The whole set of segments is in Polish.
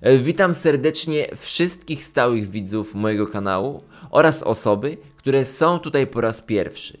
E, Witam serdecznie wszystkich stałych widzów mojego kanału oraz osoby, które są tutaj po raz pierwszy.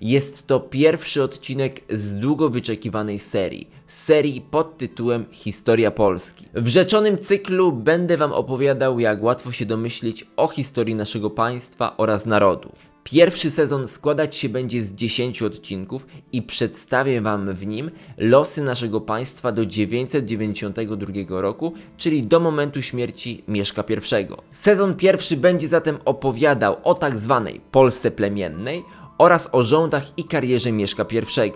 Jest to pierwszy odcinek z długo wyczekiwanej serii, serii pod tytułem Historia Polski. W rzeczonym cyklu będę Wam opowiadał, jak łatwo się domyślić, o historii naszego państwa oraz narodu. Pierwszy sezon składać się będzie z 10 odcinków i przedstawię Wam w nim losy naszego państwa do 992 roku, czyli do momentu śmierci Mieszka I. Sezon pierwszy będzie zatem opowiadał o tak zwanej Polsce plemiennej oraz o rządach i karierze Mieszka I.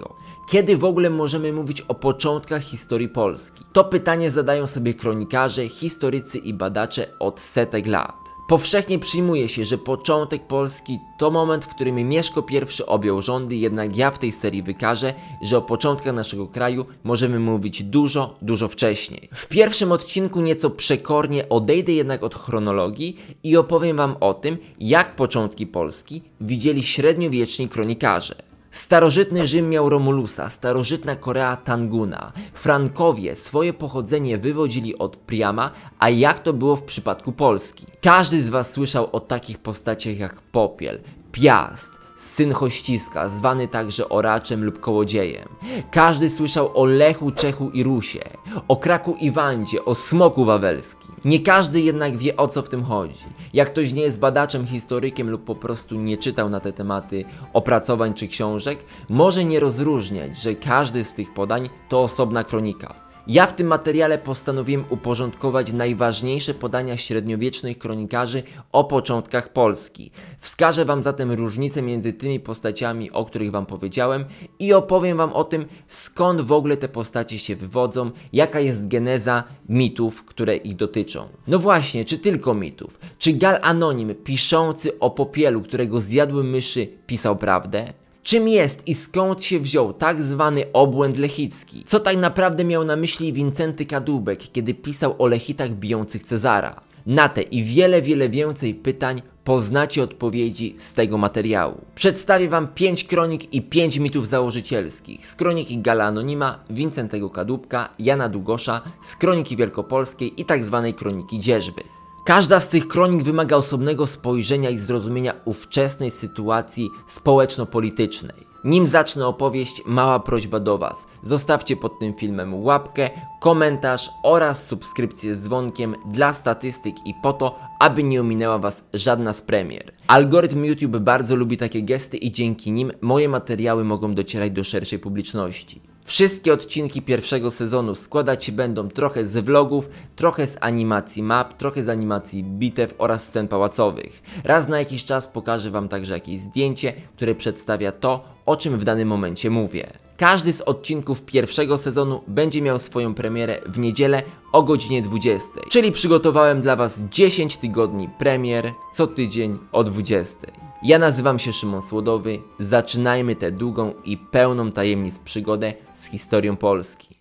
Kiedy w ogóle możemy mówić o początkach historii Polski? To pytanie zadają sobie kronikarze, historycy i badacze od setek lat. Powszechnie przyjmuje się, że początek Polski to moment, w którym Mieszko I objął rządy, jednak ja w tej serii wykażę, że o początkach naszego kraju możemy mówić dużo, dużo wcześniej. W pierwszym odcinku nieco przekornie odejdę jednak od chronologii i opowiem Wam o tym, jak początki Polski widzieli średniowieczni kronikarze. Starożytny Rzym miał Romulusa, starożytna Korea Tanguna. Frankowie swoje pochodzenie wywodzili od Priama, a jak to było w przypadku Polski? Każdy z Was słyszał o takich postaciach jak Popiel, Piast, syn Hościska, zwany także oraczem lub kołodziejem. Każdy słyszał o Lechu, Czechu i Rusie, o Kraku i Wandzie, o Smoku Wawelskim. Nie każdy jednak wie o co w tym chodzi. Jak ktoś nie jest badaczem, historykiem lub po prostu nie czytał na te tematy opracowań czy książek, może nie rozróżniać, że każdy z tych podań to osobna kronika. Ja w tym materiale postanowiłem uporządkować najważniejsze podania średniowiecznych kronikarzy o początkach Polski. Wskażę Wam zatem różnice między tymi postaciami, o których Wam powiedziałem i opowiem Wam o tym, skąd w ogóle te postacie się wywodzą, jaka jest geneza mitów, które ich dotyczą. No właśnie, czy tylko mitów? Czy Gal Anonim, piszący o popielu, którego zjadły myszy, pisał prawdę? Czym jest i skąd się wziął tak zwany obłęd lechicki? Co tak naprawdę miał na myśli Wincenty Kadłubek, kiedy pisał o lechitach bijących Cezara? Na te i wiele, wiele więcej pytań poznacie odpowiedzi z tego materiału. Przedstawię Wam 5 kronik i 5 mitów założycielskich. Z kroniki Gala Anonima, Wincentego Kadłubka, Jana Długosza, z kroniki Wielkopolskiej i tak zwanej kroniki Dzierżby. Każda z tych kronik wymaga osobnego spojrzenia i zrozumienia ówczesnej sytuacji społeczno-politycznej. Nim zacznę opowieść, mała prośba do Was. Zostawcie pod tym filmem łapkę, komentarz oraz subskrypcję z dzwonkiem dla statystyk i po to, aby nie ominęła Was żadna z premier. Algorytm YouTube bardzo lubi takie gesty i dzięki nim moje materiały mogą docierać do szerszej publiczności. Wszystkie odcinki pierwszego sezonu składać się będą trochę z vlogów, trochę z animacji map, trochę z animacji bitew oraz scen pałacowych. Raz na jakiś czas pokażę Wam także jakieś zdjęcie, które przedstawia to, o czym w danym momencie mówię. Każdy z odcinków pierwszego sezonu będzie miał swoją premierę w niedzielę o godzinie 20. Czyli przygotowałem dla Was 10 tygodni premier co tydzień o 20. Ja nazywam się Szymon Słodowy. Zaczynajmy tę długą i pełną tajemnic przygodę z historią Polski.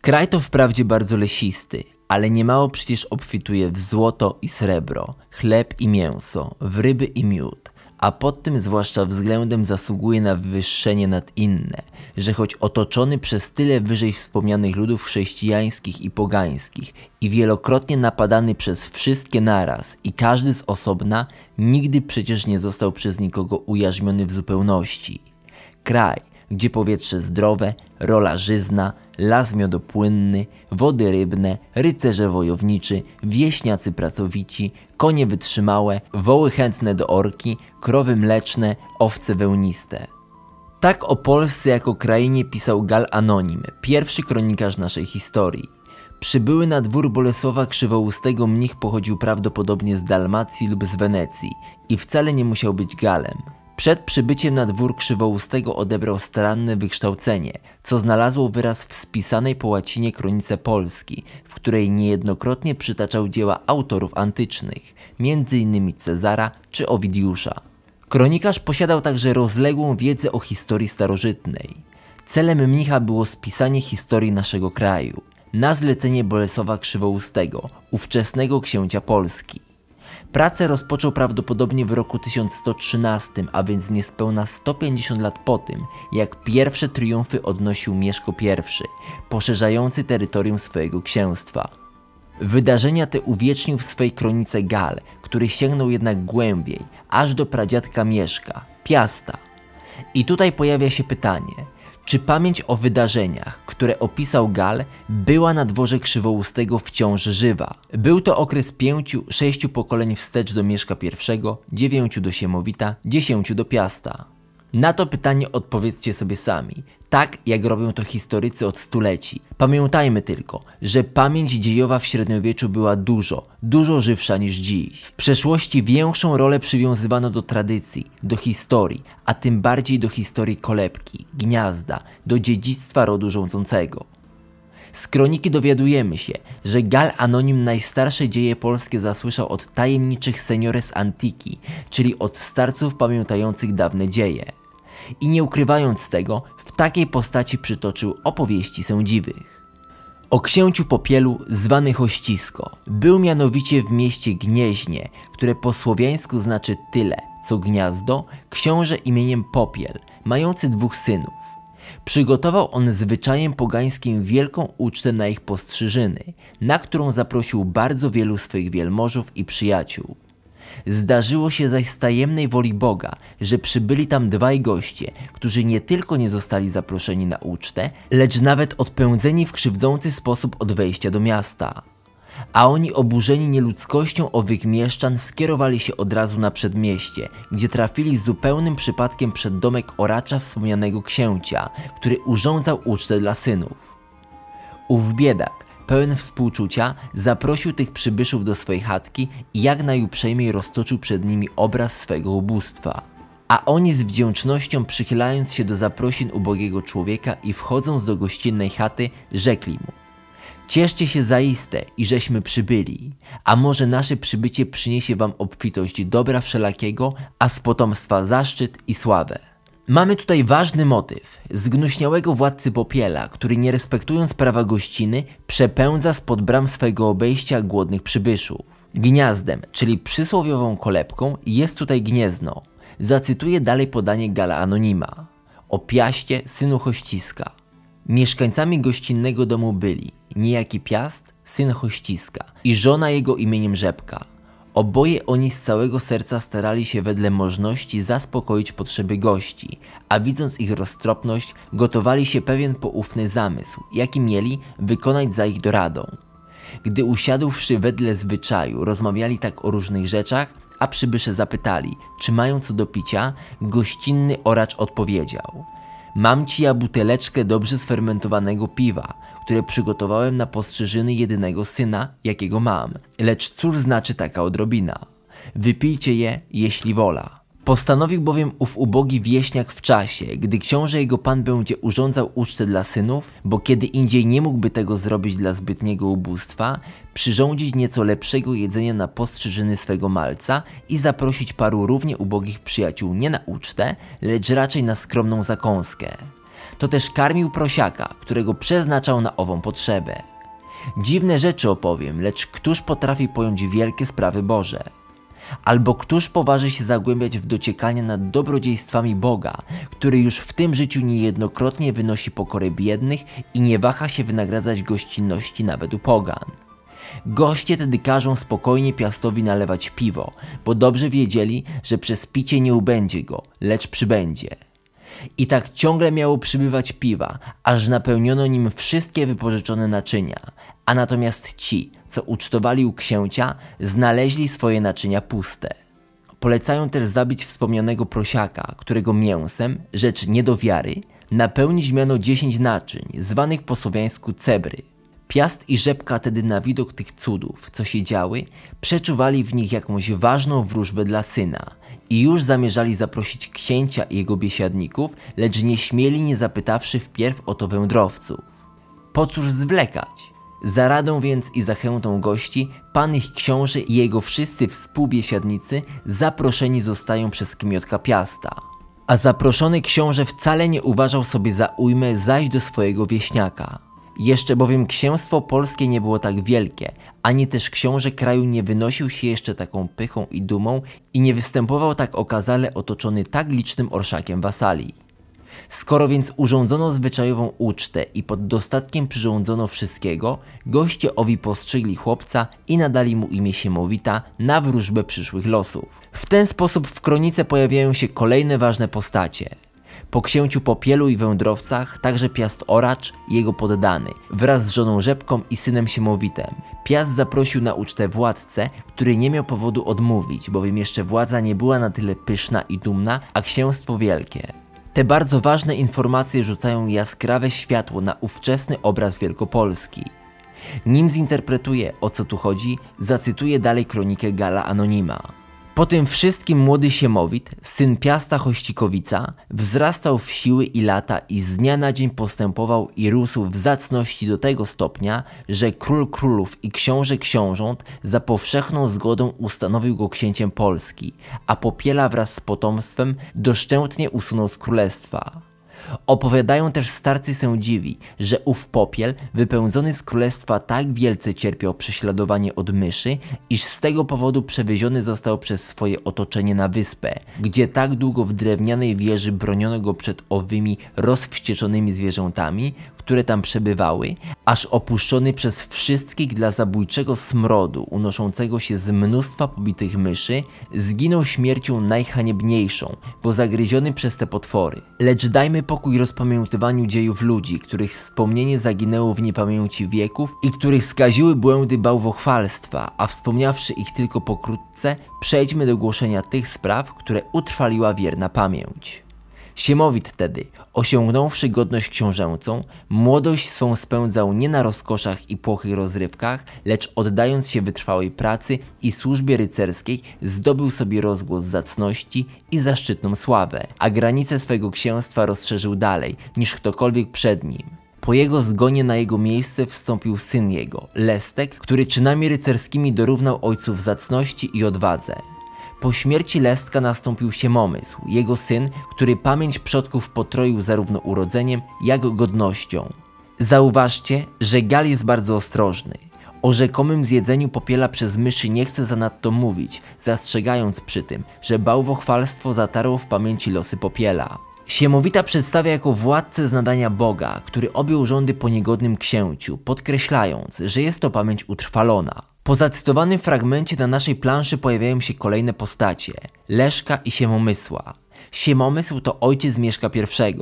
Kraj to wprawdzie bardzo lesisty, ale niemało przecież obfituje w złoto i srebro, chleb i mięso, w ryby i miód, a pod tym zwłaszcza względem zasługuje na wywyższenie nad inne, że choć otoczony przez tyle wyżej wspomnianych ludów chrześcijańskich i pogańskich i wielokrotnie napadany przez wszystkie naraz i każdy z osobna, nigdy przecież nie został przez nikogo ujarzmiony w zupełności. Kraj, gdzie powietrze zdrowe, rola żyzna, las miodopłynny, wody rybne, rycerze wojowniczy, wieśniacy pracowici, konie wytrzymałe, woły chętne do orki, krowy mleczne, owce wełniste. Tak o Polsce jako krainie pisał Gal Anonim, pierwszy kronikarz naszej historii. Przybyły na dwór Bolesława Krzywoustego mnich pochodził prawdopodobnie z Dalmacji lub z Wenecji i wcale nie musiał być Galem. Przed przybyciem na dwór Krzywoustego odebrał staranne wykształcenie, co znalazło wyraz w spisanej po łacinie kronice Polski, w której niejednokrotnie przytaczał dzieła autorów antycznych, m.in. Cezara czy Owidiusza. Kronikarz posiadał także rozległą wiedzę o historii starożytnej. Celem mnicha było spisanie historii naszego kraju, na zlecenie Bolesława Krzywoustego, ówczesnego księcia Polski. Pracę rozpoczął prawdopodobnie w roku 1113, a więc niespełna 150 lat po tym, jak pierwsze triumfy odnosił Mieszko I, poszerzający terytorium swojego księstwa. Wydarzenia te uwiecznił w swej kronice Gal, który sięgnął jednak głębiej, aż do pradziadka Mieszka, Piasta. I tutaj pojawia się pytanie, czy pamięć o wydarzeniach, które opisał Gal, była na dworze Krzywoustego wciąż żywa? Był to okres pięciu, sześciu pokoleń wstecz do Mieszka I, dziewięciu do Siemowita, dziesięciu do Piasta. Na to pytanie odpowiedzcie sobie sami, tak jak robią to historycy od stuleci. Pamiętajmy tylko, że pamięć dziejowa w średniowieczu była dużo, dużo żywsza niż dziś. W przeszłości większą rolę przywiązywano do tradycji, do historii, a tym bardziej do historii kolebki, gniazda, do dziedzictwa rodu rządzącego. Z kroniki dowiadujemy się, że Gal Anonim najstarsze dzieje polskie zasłyszał od tajemniczych seniores antiki, czyli od starców pamiętających dawne dzieje i nie ukrywając tego, w takiej postaci przytoczył opowieści sędziwych. O księciu Popielu, zwany Hościsko, był mianowicie w mieście Gnieźnie, które po słowiańsku znaczy tyle, co gniazdo, książę imieniem Popiel, mający dwóch synów. Przygotował on zwyczajem pogańskim wielką ucztę na ich postrzyżyny, na którą zaprosił bardzo wielu swych wielmożów i przyjaciół. Zdarzyło się zaś z tajemnej woli Boga, że przybyli tam dwaj goście, którzy nie tylko nie zostali zaproszeni na ucztę, lecz nawet odpędzeni w krzywdzący sposób od wejścia do miasta. A oni oburzeni nieludzkością owych mieszczan skierowali się od razu na przedmieście, gdzie trafili zupełnym przypadkiem przed domek oracza wspomnianego księcia, który urządzał ucztę dla synów. Ów biedak, pełen współczucia, zaprosił tych przybyszów do swojej chatki i jak najuprzejmiej roztoczył przed nimi obraz swego ubóstwa. A oni z wdzięcznością przychylając się do zaprosin ubogiego człowieka i wchodząc do gościnnej chaty, rzekli mu Cieszcie się zaiste i żeśmy przybyli, a może nasze przybycie przyniesie wam obfitość dobra wszelakiego, a z potomstwa zaszczyt i sławę. Mamy tutaj ważny motyw zgnuśniałego władcy Popiela, który nie respektując prawa gościny, przepędza spod bram swego obejścia głodnych przybyszów. Gniazdem, czyli przysłowiową kolebką, jest tutaj gniezno. Zacytuję dalej podanie Gala Anonima. O Piaście, synu Hościska. Mieszkańcami gościnnego domu byli niejaki Piast, syn Hościska i żona jego imieniem Rzepka, Oboje oni z całego serca starali się wedle możności zaspokoić potrzeby gości, a widząc ich roztropność, gotowali się pewien poufny zamysł, jaki mieli wykonać za ich doradą. Gdy usiadłszy wedle zwyczaju, rozmawiali tak o różnych rzeczach, a przybysze zapytali, czy mają co do picia, gościnny oracz odpowiedział – Mam ci ja buteleczkę dobrze sfermentowanego piwa, które przygotowałem na postrzyżyny jedynego syna, jakiego mam. Lecz cóż znaczy taka odrobina? Wypijcie je, jeśli wola. Postanowił bowiem ów ubogi wieśniak w czasie, gdy książę jego pan będzie urządzał ucztę dla synów, bo kiedy indziej nie mógłby tego zrobić dla zbytniego ubóstwa, przyrządzić nieco lepszego jedzenia na postrzyżyny swego malca i zaprosić paru równie ubogich przyjaciół nie na ucztę, lecz raczej na skromną zakąskę. To też karmił prosiaka, którego przeznaczał na ową potrzebę. Dziwne rzeczy opowiem, lecz któż potrafi pojąć wielkie sprawy Boże? Albo któż poważy się zagłębiać w dociekanie nad dobrodziejstwami Boga, który już w tym życiu niejednokrotnie wynosi pokorę biednych i nie waha się wynagradzać gościnności nawet u pogan. Goście tedy każą spokojnie Piastowi nalewać piwo, bo dobrze wiedzieli, że przez picie nie ubędzie go, lecz przybędzie. I tak ciągle miało przybywać piwa, aż napełniono nim wszystkie wypożyczone naczynia, a natomiast ci, co ucztowali u księcia, znaleźli swoje naczynia puste. Polecają też zabić wspomnianego prosiaka, którego mięsem, rzecz nie do wiary, napełnić miano dziesięć naczyń, zwanych po słowiańsku cebry. Piast i Rzepka tedy na widok tych cudów, co się działy, przeczuwali w nich jakąś ważną wróżbę dla syna i już zamierzali zaprosić księcia i jego biesiadników, lecz nie śmieli nie zapytawszy wpierw o to wędrowców. Po cóż zwlekać? Za radą więc i zachętą gości, pan ich książę i jego wszyscy współbiesiadnicy zaproszeni zostają przez kmiotka Piasta. A zaproszony książę wcale nie uważał sobie za ujmę zaś do swojego wieśniaka. Jeszcze bowiem księstwo polskie nie było tak wielkie, ani też książę kraju nie wynosił się jeszcze taką pychą i dumą i nie występował tak okazale otoczony tak licznym orszakiem wasali. Skoro więc urządzono zwyczajową ucztę i pod dostatkiem przyrządzono wszystkiego, goście owi postrzegli chłopca i nadali mu imię Siemowita na wróżbę przyszłych losów. W ten sposób w kronice pojawiają się kolejne ważne postacie. Po księciu Popielu i wędrowcach także Piast Oracz i jego poddany, wraz z żoną Rzepką i synem Siemowitem. Piast zaprosił na ucztę władcę, który nie miał powodu odmówić, bowiem jeszcze władza nie była na tyle pyszna i dumna, a księstwo wielkie. Te bardzo ważne informacje rzucają jaskrawe światło na ówczesny obraz Wielkopolski. Nim zinterpretuję o co tu chodzi, zacytuję dalej kronikę Gala Anonima. Po tym wszystkim młody Siemowit, syn Piasta Hościkowica, wzrastał w siły i lata i z dnia na dzień postępował i rósł w zacności do tego stopnia, że król królów i książę książąt za powszechną zgodą ustanowił go księciem Polski, a Popiela wraz z potomstwem doszczętnie usunął z królestwa. Opowiadają też starcy sędziwi, że ów popiel, wypełdzony z królestwa, tak wielce cierpiał prześladowanie od myszy, iż z tego powodu przewieziony został przez swoje otoczenie na wyspę, gdzie tak długo w drewnianej wieży broniono go przed owymi rozwścieczonymi zwierzętami, które tam przebywały, aż opuszczony przez wszystkich dla zabójczego smrodu unoszącego się z mnóstwa pobitych myszy, zginął śmiercią najhaniebniejszą, bo zagryziony przez te potwory. Lecz dajmy pokój rozpamiętywaniu dziejów ludzi, których wspomnienie zaginęło w niepamięci wieków i których skaziły błędy bałwochwalstwa, a wspomniawszy ich tylko pokrótce, przejdźmy do głoszenia tych spraw, które utrwaliła wierna pamięć. Siemowit wtedy, osiągnąwszy godność książęcą, młodość swą spędzał nie na rozkoszach i płochych rozrywkach, lecz oddając się wytrwałej pracy i służbie rycerskiej, zdobył sobie rozgłos zacności i zaszczytną sławę, a granice swego księstwa rozszerzył dalej niż ktokolwiek przed nim. Po jego zgonie na jego miejsce wstąpił syn jego, Lestek, który czynami rycerskimi dorównał ojcu w zacności i odwadze. Po śmierci Lestka nastąpił Siemomysł, jego syn, który pamięć przodków potroił zarówno urodzeniem, jak godnością. Zauważcie, że Gal jest bardzo ostrożny. O rzekomym zjedzeniu popiela przez myszy nie chce zanadto mówić, zastrzegając przy tym, że bałwochwalstwo zatarło w pamięci losy popiela. Siemowita przedstawia jako władcę z nadania Boga, który objął rządy po niegodnym księciu, podkreślając, że jest to pamięć utrwalona. Po zacytowanym fragmencie na naszej planszy pojawiają się kolejne postacie Leszka i Siemomysła. Siemomysł to ojciec Mieszka I.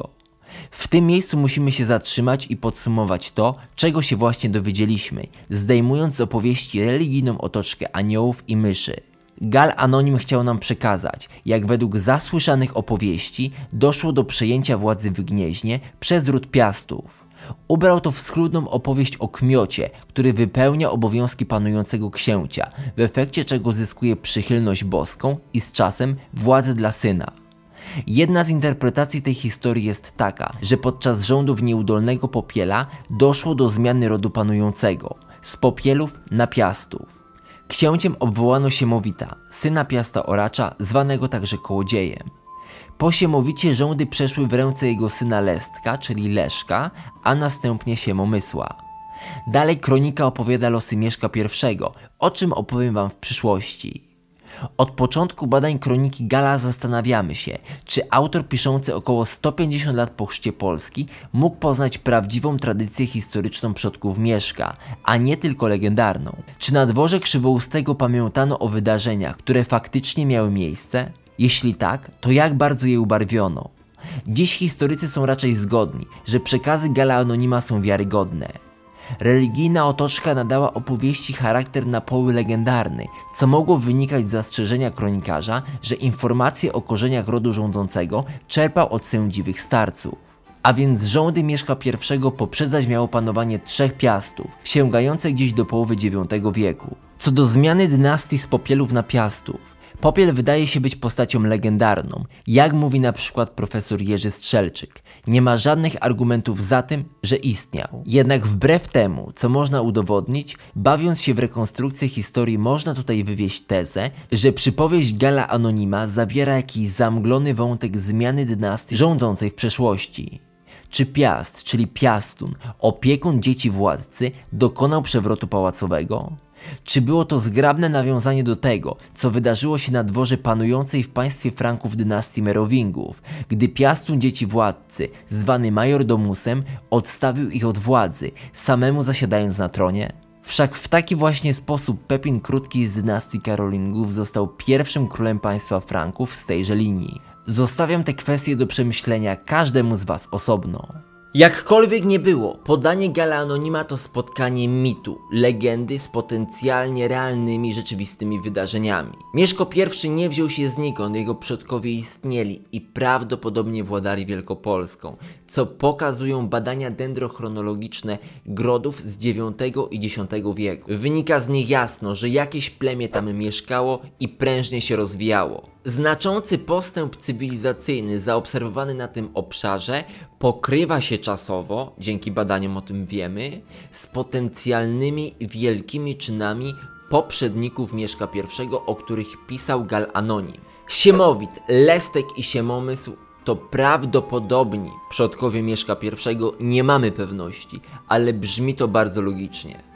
W tym miejscu musimy się zatrzymać i podsumować to, czego się właśnie dowiedzieliśmy, zdejmując z opowieści religijną otoczkę aniołów i myszy. Gal Anonim chciał nam przekazać, jak według zasłyszanych opowieści doszło do przejęcia władzy w Gnieźnie przez ród Piastów. Ubrał to w schludną opowieść o kmiocie, który wypełnia obowiązki panującego księcia, w efekcie czego zyskuje przychylność boską i z czasem władzę dla syna. Jedna z interpretacji tej historii jest taka, że podczas rządów nieudolnego Popiela doszło do zmiany rodu panującego z Popielów na Piastów. Księciem obwołano Siemowita, syna Piasta Oracza, zwanego także Kołodziejem. Po Siemowicie rządy przeszły w ręce jego syna Lestka, czyli Leszka, a następnie Siemomysła. Dalej kronika opowiada losy Mieszka I, o czym opowiem wam w przyszłości. Od początku badań kroniki Gala zastanawiamy się, czy autor piszący około 150 lat po chrzcie Polski mógł poznać prawdziwą tradycję historyczną przodków Mieszka, a nie tylko legendarną. Czy na dworze Krzywoustego pamiętano o wydarzeniach, które faktycznie miały miejsce? Jeśli tak, to jak bardzo je ubarwiono? Dziś historycy są raczej zgodni, że przekazy Gala Anonima są wiarygodne. Religijna otoczka nadała opowieści charakter na poły legendarny, co mogło wynikać z zastrzeżenia kronikarza, że informacje o korzeniach rodu rządzącego czerpał od sędziwych starców. A więc rządy Mieszka I poprzedzać miało panowanie trzech piastów, sięgające gdzieś do połowy IX wieku. Co do zmiany dynastii z Popielów na Piastów, Popiel wydaje się być postacią legendarną, jak mówi na przykład profesor Jerzy Strzelczyk. Nie ma żadnych argumentów za tym, że istniał. Jednak wbrew temu, co można udowodnić, bawiąc się w rekonstrukcję historii można tutaj wywieźć tezę, że przypowieść Gala Anonima zawiera jakiś zamglony wątek zmiany dynastii rządzącej w przeszłości. Czy Piast, czyli Piastun, opiekun dzieci władcy, dokonał przewrotu pałacowego? Czy było to zgrabne nawiązanie do tego, co wydarzyło się na dworze panującej w państwie Franków dynastii Merowingów, gdy piastun dzieci władcy, zwany majordomusem, odstawił ich od władzy, samemu zasiadając na tronie? Wszak w taki właśnie sposób Pepin Krótki z dynastii Karolingów został pierwszym królem państwa Franków z tejże linii. Zostawiam te kwestie do przemyślenia każdemu z Was osobno. Jakkolwiek nie było, podanie Gala Anonima to spotkanie mitu, legendy z potencjalnie realnymi, rzeczywistymi wydarzeniami. Mieszko I nie wziął się znikąd, jego przodkowie istnieli i prawdopodobnie władali Wielkopolską, co pokazują badania dendrochronologiczne grodów z IX i X wieku. Wynika z nich jasno, że jakieś plemię tam mieszkało i prężnie się rozwijało. Znaczący postęp cywilizacyjny zaobserwowany na tym obszarze pokrywa się czasowo, dzięki badaniom o tym wiemy, z potencjalnymi wielkimi czynami poprzedników Mieszka I, o których pisał Gal Anonim. Siemowit, Lestek i Siemomysł to prawdopodobni przodkowie Mieszka I, nie mamy pewności, ale brzmi to bardzo logicznie.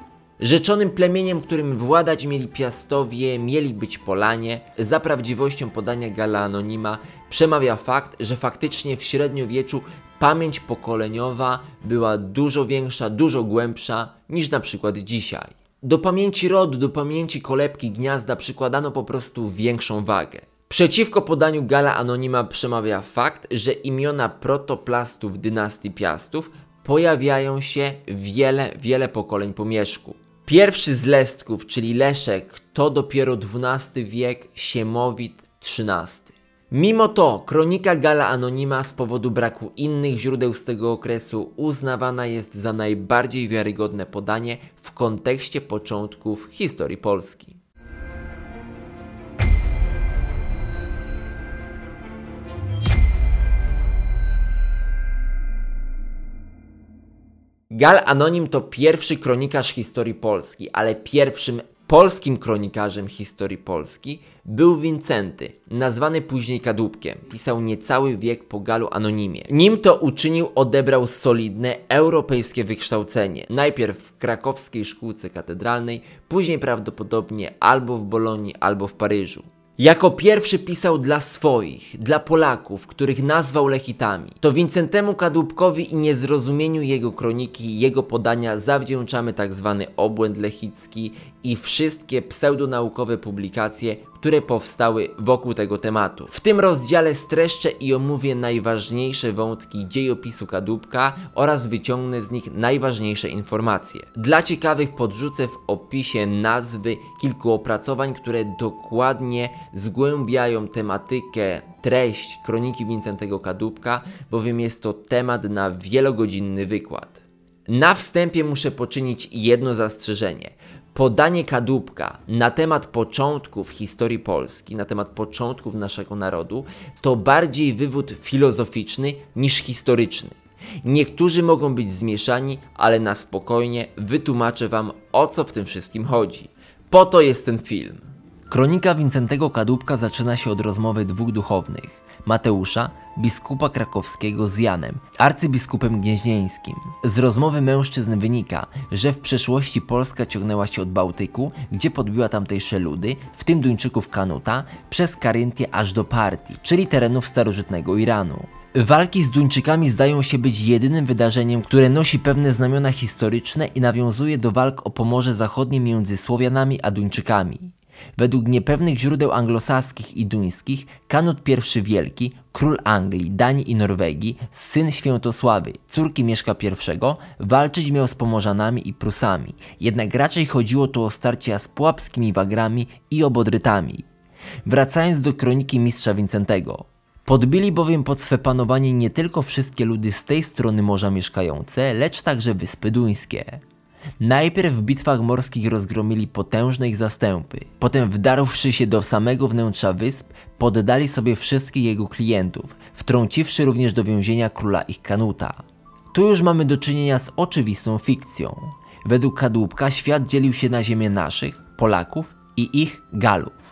Rzeczonym plemieniem, którym władać mieli Piastowie, mieli być Polanie. Za prawdziwością podania Gala Anonima przemawia fakt, że faktycznie w średniowieczu pamięć pokoleniowa była dużo większa, dużo głębsza niż na przykład dzisiaj. Do pamięci rodu, do pamięci kolebki gniazda przykładano po prostu większą wagę. Przeciwko podaniu Gala Anonima przemawia fakt, że imiona protoplastów dynastii Piastów pojawiają się wiele, wiele pokoleń po mieszku. Pierwszy z Lestków, czyli Leszek, to dopiero XII wiek, Siemowit XIII. Mimo to kronika Gala Anonima z powodu braku innych źródeł z tego okresu uznawana jest za najbardziej wiarygodne podanie w kontekście początków historii Polski. Gal Anonim to pierwszy kronikarz historii Polski, ale pierwszym polskim kronikarzem historii Polski był Wincenty, nazwany później Kadłubkiem. Pisał niecały wiek po Galu Anonimie. Nim to uczynił, odebrał solidne europejskie wykształcenie. Najpierw w krakowskiej szkółce katedralnej, później prawdopodobnie albo w Bolonii, albo w Paryżu. Jako pierwszy pisał dla swoich, dla Polaków, których nazwał lechitami. To Wincentemu Kadłubkowi i niezrozumieniu jego kroniki, jego podania zawdzięczamy tzw. Tak obłęd lechicki i wszystkie pseudonaukowe publikacje, które powstały wokół tego tematu. W tym rozdziale streszczę i omówię najważniejsze wątki dziejopisu Kadłubka oraz wyciągnę z nich najważniejsze informacje. Dla ciekawych podrzucę w opisie nazwy kilku opracowań, które dokładnie zgłębiają tematykę, treść kroniki Wincentego Kadłubka, bowiem jest to temat na wielogodzinny wykład. Na wstępie muszę poczynić jedno zastrzeżenie podanie kadłubka na temat początków historii Polski, na temat początków naszego narodu, to bardziej wywód filozoficzny niż historyczny. Niektórzy mogą być zmieszani, ale na spokojnie wytłumaczę Wam o co w tym wszystkim chodzi. Po to jest ten film. Kronika Wincentego Kadłubka zaczyna się od rozmowy dwóch duchownych. Mateusza, biskupa krakowskiego z Janem, arcybiskupem gnieźnieńskim. Z rozmowy mężczyzn wynika, że w przeszłości Polska ciągnęła się od Bałtyku, gdzie podbiła tamtejsze ludy, w tym Duńczyków Kanuta, przez Karyntię aż do Partii, czyli terenów starożytnego Iranu. Walki z Duńczykami zdają się być jedynym wydarzeniem, które nosi pewne znamiona historyczne i nawiązuje do walk o Pomorze Zachodnie między Słowianami a Duńczykami. Według niepewnych źródeł anglosaskich i duńskich, Kanut I Wielki, król Anglii, Danii i Norwegii, syn Świętosławy, córki Mieszka I, walczyć miał z Pomorzanami i Prusami, jednak raczej chodziło tu o starcia z pułapskimi wagrami i obodrytami. Wracając do kroniki mistrza Wincentego. Podbili bowiem pod swe panowanie nie tylko wszystkie ludy z tej strony morza mieszkające, lecz także wyspy duńskie. Najpierw w bitwach morskich rozgromili potężne ich zastępy, potem wdarłszy się do samego wnętrza wysp, poddali sobie wszystkich jego klientów, wtrąciwszy również do więzienia króla ich Kanuta. Tu już mamy do czynienia z oczywistą fikcją. Według kadłubka świat dzielił się na ziemię naszych, Polaków i ich Galów.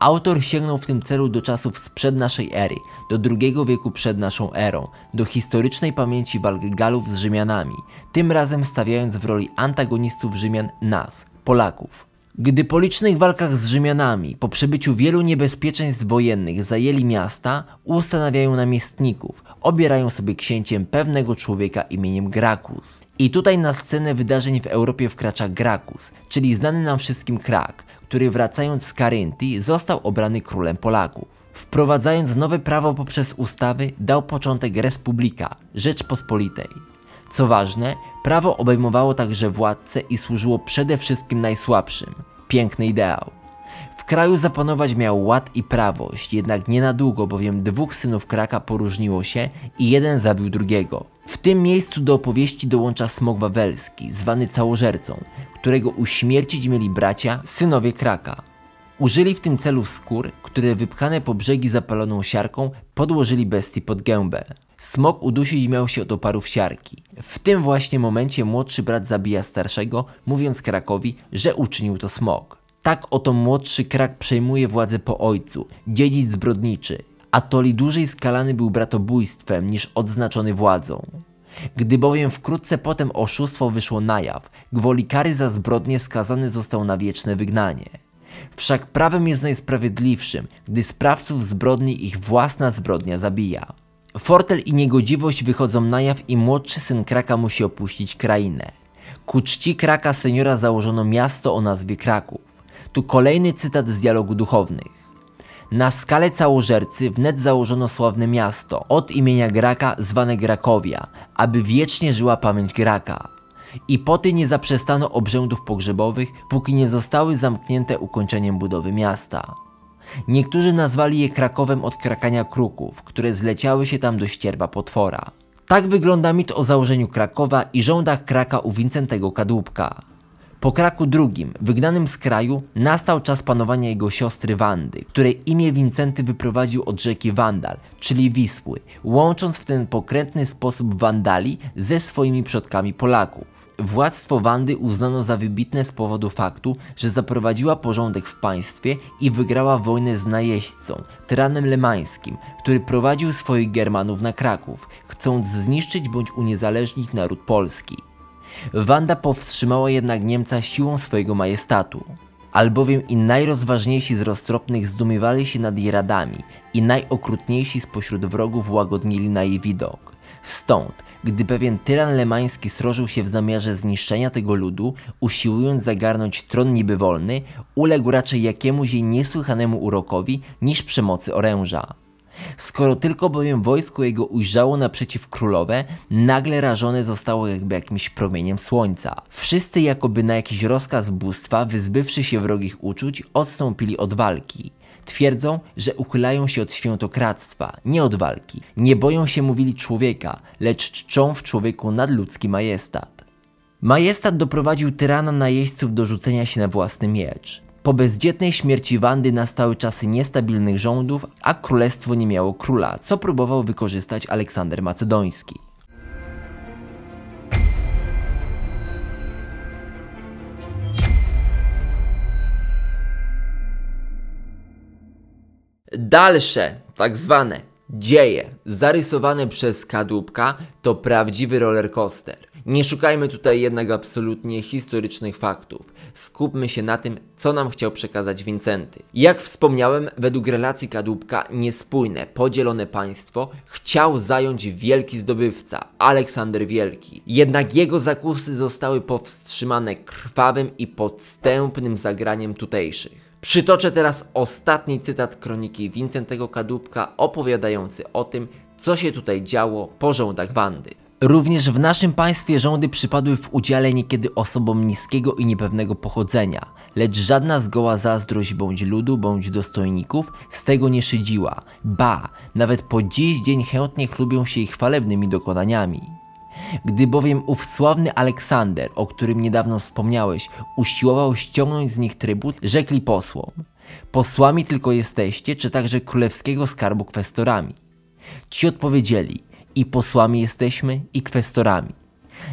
Autor sięgnął w tym celu do czasów sprzed naszej ery, do II wieku przed naszą erą, do historycznej pamięci walk Galów z Rzymianami, tym razem stawiając w roli antagonistów Rzymian nas, Polaków. Gdy po licznych walkach z Rzymianami, po przebyciu wielu niebezpieczeństw wojennych zajęli miasta, ustanawiają namiestników, obierają sobie księciem pewnego człowieka imieniem Gracchus. I tutaj na scenę wydarzeń w Europie wkracza Gracchus, czyli znany nam wszystkim Krak, który wracając z Karyntii został obrany królem Polaków. Wprowadzając nowe prawo poprzez ustawy, dał początek Republika, Rzeczpospolitej. Co ważne, prawo obejmowało także władcę i służyło przede wszystkim najsłabszym. Piękny ideał. W kraju zapanować miał ład i prawość, jednak nie na długo, bowiem dwóch synów Kraka poróżniło się i jeden zabił drugiego. W tym miejscu do opowieści dołącza smok wawelski, zwany całożercą, którego uśmiercić mieli bracia, synowie Kraka. Użyli w tym celu skór, które wypchane po brzegi zapaloną siarką podłożyli bestii pod gębę. Smok udusić miał się od oparów siarki. W tym właśnie momencie młodszy brat zabija starszego, mówiąc Krakowi, że uczynił to smok. Tak oto młodszy Krak przejmuje władzę po ojcu, dziedzic zbrodniczy, a Toli dłużej skalany był bratobójstwem niż odznaczony władzą. Gdy bowiem wkrótce potem oszustwo wyszło na jaw, gwoli kary za zbrodnie skazany został na wieczne wygnanie. Wszak prawem jest najsprawiedliwszym, gdy sprawców zbrodni ich własna zbrodnia zabija. Fortel i niegodziwość wychodzą na jaw i młodszy syn Kraka musi opuścić krainę. Ku czci Kraka seniora założono miasto o nazwie Kraków. Tu kolejny cytat z dialogu duchownych. Na skalę całożercy wnet założono sławne miasto od imienia Graka zwane Grakowia, aby wiecznie żyła pamięć Graka. I poty nie zaprzestano obrzędów pogrzebowych, póki nie zostały zamknięte ukończeniem budowy miasta. Niektórzy nazwali je Krakowem od krakania kruków, które zleciały się tam do ścierba potwora. Tak wygląda mit o założeniu Krakowa i rządach Kraka u Wincentego Kadłubka. Po Kraku II, wygnanym z kraju, nastał czas panowania jego siostry Wandy, której imię Wincenty wyprowadził od rzeki Wandal, czyli Wisły, łącząc w ten pokrętny sposób Wandali ze swoimi przodkami Polaków. Władztwo Wandy uznano za wybitne z powodu faktu, że zaprowadziła porządek w państwie i wygrała wojnę z najeźdźcą, tyranem lemańskim, który prowadził swoich Germanów na Kraków, chcąc zniszczyć bądź uniezależnić naród polski. Wanda powstrzymała jednak Niemca siłą swojego majestatu. Albowiem i najrozważniejsi z roztropnych zdumiewali się nad jej radami i najokrutniejsi spośród wrogów łagodnili na jej widok. Stąd gdy pewien tyran lemański srożył się w zamiarze zniszczenia tego ludu, usiłując zagarnąć tron niby wolny, uległ raczej jakiemuś jej niesłychanemu urokowi niż przemocy oręża. Skoro tylko bowiem wojsko jego ujrzało naprzeciw królowe, nagle rażone zostało jakby jakimś promieniem słońca. Wszyscy jakoby na jakiś rozkaz bóstwa, wyzbywszy się wrogich uczuć, odstąpili od walki. Twierdzą, że uchylają się od świętokradztwa, nie od walki. Nie boją się mówili człowieka, lecz czczą w człowieku nadludzki majestat. Majestat doprowadził tyrana najeźdźców do rzucenia się na własny miecz. Po bezdzietnej śmierci Wandy nastały czasy niestabilnych rządów, a królestwo nie miało króla, co próbował wykorzystać Aleksander Macedoński. Dalsze, tak zwane dzieje zarysowane przez kadłubka to prawdziwy rollercoaster. Nie szukajmy tutaj jednak absolutnie historycznych faktów. Skupmy się na tym, co nam chciał przekazać Wincenty. Jak wspomniałem, według relacji kadłubka niespójne, podzielone państwo chciał zająć wielki zdobywca, Aleksander Wielki. Jednak jego zakusy zostały powstrzymane krwawym i podstępnym zagraniem tutejszych. Przytoczę teraz ostatni cytat kroniki Wincentego Kadłubka opowiadający o tym, co się tutaj działo po rządach Wandy. Również w naszym państwie rządy przypadły w udziale niekiedy osobom niskiego i niepewnego pochodzenia, lecz żadna zgoła zazdrość bądź ludu, bądź dostojników z tego nie szydziła. Ba, nawet po dziś dzień chętnie chlubią się ich chwalebnymi dokonaniami. Gdy bowiem ów sławny Aleksander, o którym niedawno wspomniałeś, usiłował ściągnąć z nich trybut, rzekli posłom: Posłami tylko jesteście, czy także królewskiego skarbu kwestorami? Ci odpowiedzieli: I posłami jesteśmy, i kwestorami.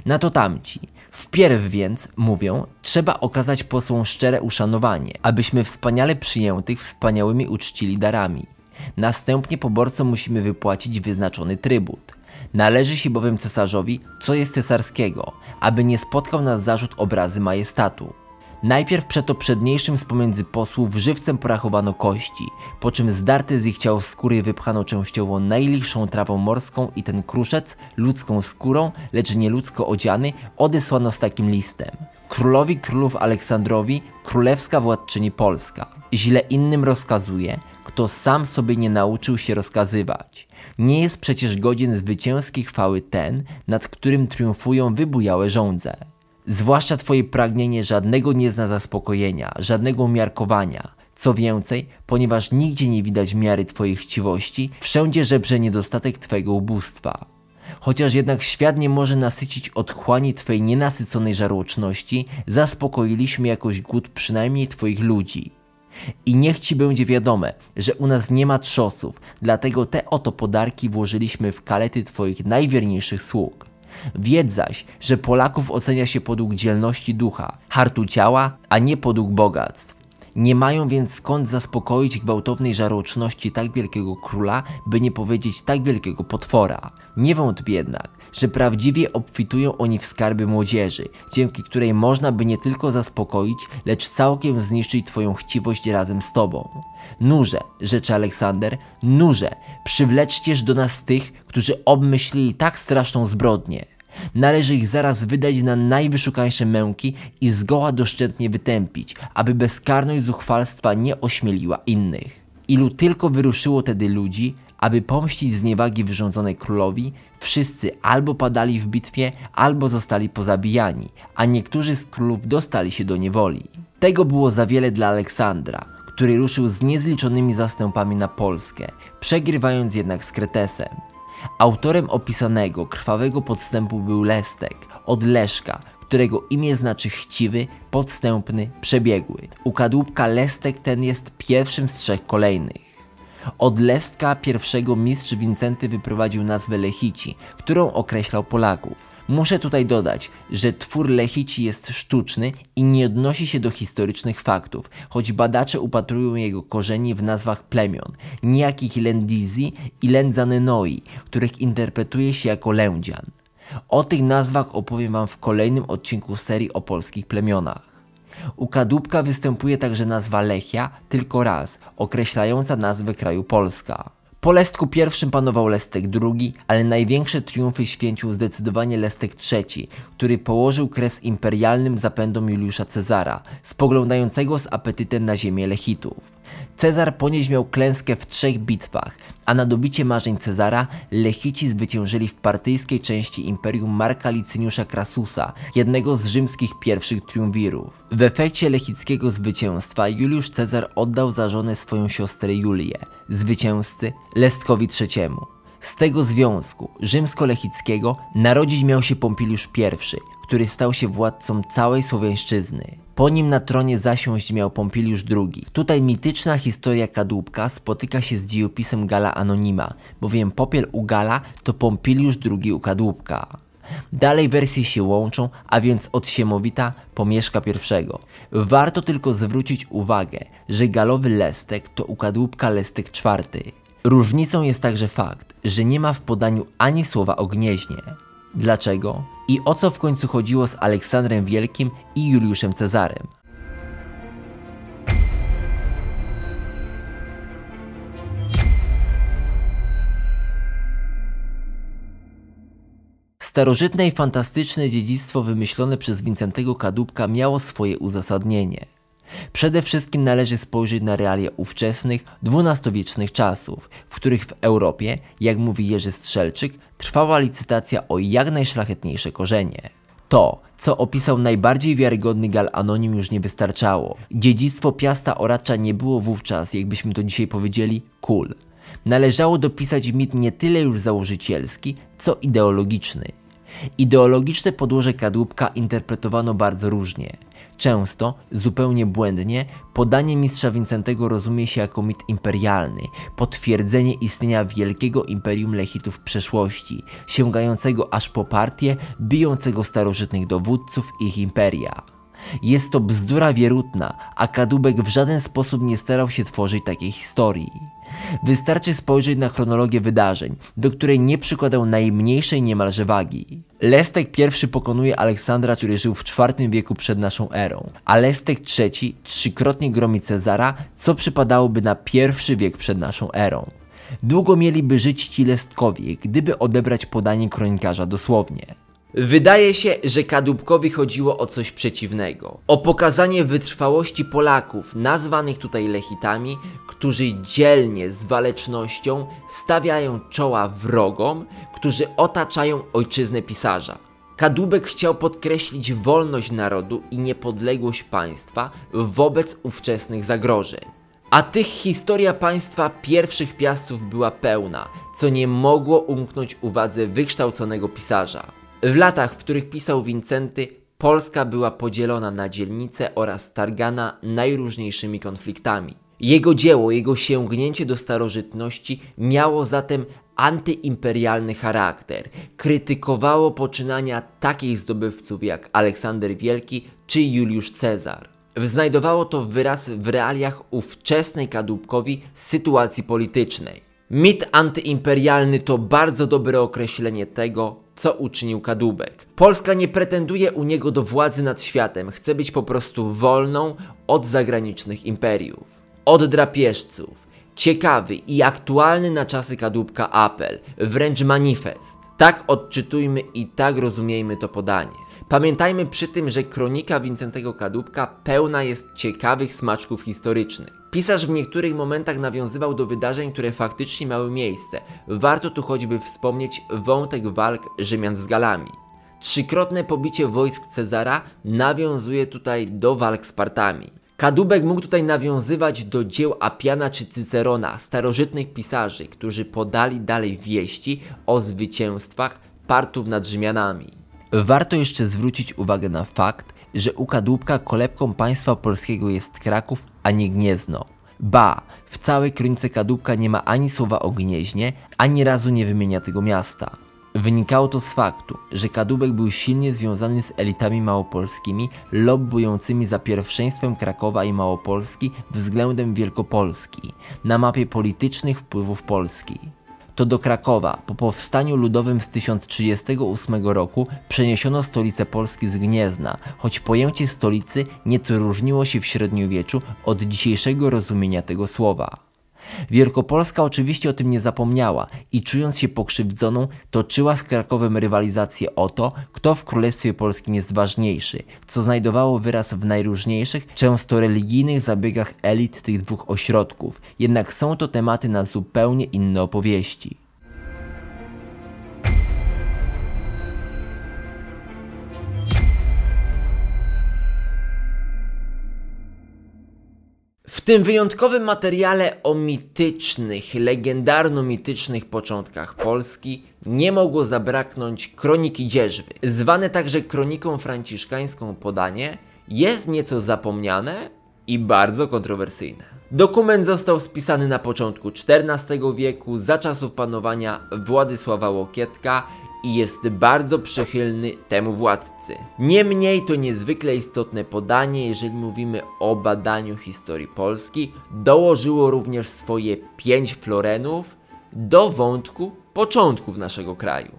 Na to tamci: Wpierw więc, mówią, trzeba okazać posłom szczere uszanowanie, abyśmy wspaniale przyjętych wspaniałymi uczcili darami. Następnie poborcom musimy wypłacić wyznaczony trybut. Należy się bowiem cesarzowi, co jest cesarskiego, aby nie spotkał nas zarzut obrazy majestatu. Najpierw przeto przedniejszym z pomiędzy posłów żywcem porachowano kości, po czym zdarte z ich ciał skóry wypchano częściowo najlichszą trawą morską i ten kruszec, ludzką skórą, lecz nie ludzko odziany, odesłano z takim listem. Królowi królów Aleksandrowi, królewska władczyni Polska. Źle innym rozkazuje, kto sam sobie nie nauczył się rozkazywać. Nie jest przecież godzien zwycięskiej chwały ten, nad którym triumfują wybujałe żądze. Zwłaszcza Twoje pragnienie żadnego nie zna zaspokojenia, żadnego umiarkowania. Co więcej, ponieważ nigdzie nie widać miary Twojej chciwości, wszędzie żebrze niedostatek Twojego ubóstwa. Chociaż jednak świat nie może nasycić otchłani Twojej nienasyconej żarłoczności, zaspokoiliśmy jakoś głód przynajmniej Twoich ludzi. I niech Ci będzie wiadome, że u nas nie ma trzosów, dlatego te oto podarki włożyliśmy w kalety Twoich najwierniejszych sług. Wiedz zaś, że Polaków ocenia się podług dzielności ducha, hartu ciała, a nie podług bogactw. Nie mają więc skąd zaspokoić gwałtownej żarłoczności tak wielkiego króla, by nie powiedzieć tak wielkiego potwora. Nie wątpię jednak, że prawdziwie obfitują oni w skarby młodzieży, dzięki której można by nie tylko zaspokoić, lecz całkiem zniszczyć Twoją chciwość razem z Tobą. Nurze, rzeczy Aleksander, nurze, przywleczcież do nas tych, którzy obmyślili tak straszną zbrodnię. Należy ich zaraz wydać na najwyszukańsze męki i zgoła doszczętnie wytępić, aby bezkarność zuchwalstwa nie ośmieliła innych. Ilu tylko wyruszyło tedy ludzi, aby pomścić zniewagi wyrządzonej królowi, wszyscy albo padali w bitwie, albo zostali pozabijani, a niektórzy z królów dostali się do niewoli. Tego było za wiele dla Aleksandra, który ruszył z niezliczonymi zastępami na Polskę, przegrywając jednak z Kretesem. Autorem opisanego krwawego podstępu był Lestek, od Leszka, którego imię znaczy chciwy, podstępny, przebiegły. U kadłubka Lestek ten jest pierwszym z trzech kolejnych. Od Lestka pierwszego mistrz Wincenty wyprowadził nazwę Lechici, którą określał Polaków. Muszę tutaj dodać, że twór Lechici jest sztuczny i nie odnosi się do historycznych faktów, choć badacze upatrują jego korzeni w nazwach plemion, niejakich Lendizi i Lenzanenoi, których interpretuje się jako Lędzian. O tych nazwach opowiem Wam w kolejnym odcinku serii o polskich plemionach. U kadłubka występuje także nazwa Lechia tylko raz, określająca nazwę kraju Polska. Po Lestku I panował Lestek II, ale największe triumfy święcił zdecydowanie Lestek III, który położył kres imperialnym zapędom Juliusza Cezara, spoglądającego z apetytem na ziemię Lechitów. Cezar ponieść miał klęskę w trzech bitwach, a na dobicie marzeń Cezara Lechici zwyciężyli w partyjskiej części imperium Marka Licyniusza Krasusa, jednego z rzymskich pierwszych triumvirów. W efekcie lechickiego zwycięstwa Juliusz Cezar oddał za żonę swoją siostrę Julię, zwycięzcy Lestkowi III. Z tego związku rzymsko-lechickiego narodzić miał się Pompiliusz I, który stał się władcą całej Słowiańszczyzny. Po nim na tronie zasiąść miał Pompiliusz II. Tutaj mityczna historia kadłubka spotyka się z dziejopisem Gala Anonima, bowiem popiel u Gala to Pompiliusz II u kadłubka. Dalej wersje się łączą, a więc od Siemowita po Mieszka I. Warto tylko zwrócić uwagę, że galowy Lestek to u kadłubka Lestek IV. Różnicą jest także fakt, że nie ma w podaniu ani słowa o gnieźnie. Dlaczego? I o co w końcu chodziło z Aleksandrem Wielkim i Juliuszem Cezarem? Starożytne i fantastyczne dziedzictwo wymyślone przez Wincentego Kadłubka miało swoje uzasadnienie – Przede wszystkim należy spojrzeć na realia ówczesnych, dwunastowiecznych czasów, w których w Europie, jak mówi Jerzy Strzelczyk, trwała licytacja o jak najszlachetniejsze korzenie. To, co opisał najbardziej wiarygodny gal anonim już nie wystarczało. Dziedzictwo Piasta Oracza nie było wówczas, jakbyśmy to dzisiaj powiedzieli, cool. Należało dopisać mit nie tyle już założycielski, co ideologiczny. Ideologiczne podłoże kadłubka interpretowano bardzo różnie. Często, zupełnie błędnie, podanie mistrza Wincentego rozumie się jako mit imperialny, potwierdzenie istnienia wielkiego imperium lechitów w przeszłości, sięgającego aż po partię, bijącego starożytnych dowódców ich imperia. Jest to bzdura wierutna, a Kadubek w żaden sposób nie starał się tworzyć takiej historii. Wystarczy spojrzeć na chronologię wydarzeń, do której nie przykładał najmniejszej niemalże wagi. Lestek I pokonuje Aleksandra, który żył w IV wieku przed naszą erą, a Lestek III trzykrotnie gromi Cezara, co przypadałoby na I wiek przed naszą erą. Długo mieliby żyć ci Lestkowie, gdyby odebrać podanie kronikarza dosłownie. Wydaje się, że Kadłubkowi chodziło o coś przeciwnego. O pokazanie wytrwałości Polaków, nazwanych tutaj Lechitami, którzy dzielnie, z walecznością stawiają czoła wrogom, którzy otaczają ojczyznę pisarza. Kadłubek chciał podkreślić wolność narodu i niepodległość państwa wobec ówczesnych zagrożeń. A tych historia państwa pierwszych piastów była pełna, co nie mogło umknąć uwadze wykształconego pisarza. W latach, w których pisał Wincenty, Polska była podzielona na dzielnice oraz targana najróżniejszymi konfliktami. Jego dzieło, jego sięgnięcie do starożytności miało zatem antyimperialny charakter. Krytykowało poczynania takich zdobywców jak Aleksander Wielki czy Juliusz Cezar. Znajdowało to wyraz w realiach ówczesnej kadłubkowi sytuacji politycznej. Mit antyimperialny to bardzo dobre określenie tego, co uczynił Kadłubek. Polska nie pretenduje u niego do władzy nad światem, chce być po prostu wolną od zagranicznych imperiów. Od drapieżców. Ciekawy i aktualny na czasy Kadłubka apel, wręcz manifest. Tak odczytujmy i tak rozumiejmy to podanie. Pamiętajmy przy tym, że kronika Wincentego Kadłubka pełna jest ciekawych smaczków historycznych. Pisarz w niektórych momentach nawiązywał do wydarzeń, które faktycznie miały miejsce. Warto tu choćby wspomnieć wątek walk Rzymian z Galami. Trzykrotne pobicie wojsk Cezara nawiązuje tutaj do walk z Partami. Kadubek mógł tutaj nawiązywać do dzieł Apiana czy Cycerona, starożytnych pisarzy, którzy podali dalej wieści o zwycięstwach Partów nad Rzymianami. Warto jeszcze zwrócić uwagę na fakt, że u kadłubka kolebką państwa polskiego jest Kraków, a nie Gniezno. Ba, w całej kronice kadłubka nie ma ani słowa o Gnieźnie, ani razu nie wymienia tego miasta. Wynikało to z faktu, że Kadłubek był silnie związany z elitami małopolskimi, lobbującymi za pierwszeństwem Krakowa i Małopolski względem Wielkopolski na mapie politycznych wpływów Polski to do Krakowa po powstaniu ludowym z 1038 roku przeniesiono stolicę Polski z Gniezna, choć pojęcie stolicy nieco różniło się w średniowieczu od dzisiejszego rozumienia tego słowa. Wielkopolska oczywiście o tym nie zapomniała i czując się pokrzywdzoną, toczyła z Krakowem rywalizację o to, kto w Królestwie Polskim jest ważniejszy, co znajdowało wyraz w najróżniejszych, często religijnych zabiegach elit tych dwóch ośrodków. Jednak są to tematy na zupełnie inne opowieści. Tym wyjątkowym materiale o mitycznych, legendarno-mitycznych początkach Polski nie mogło zabraknąć kroniki dzierżwy. Zwane także kroniką franciszkańską podanie jest nieco zapomniane i bardzo kontrowersyjne. Dokument został spisany na początku XIV wieku za czasów panowania Władysława Łokietka i jest bardzo przychylny temu władcy. Niemniej to niezwykle istotne podanie, jeżeli mówimy o badaniu historii Polski, dołożyło również swoje pięć florenów do wątku początków naszego kraju.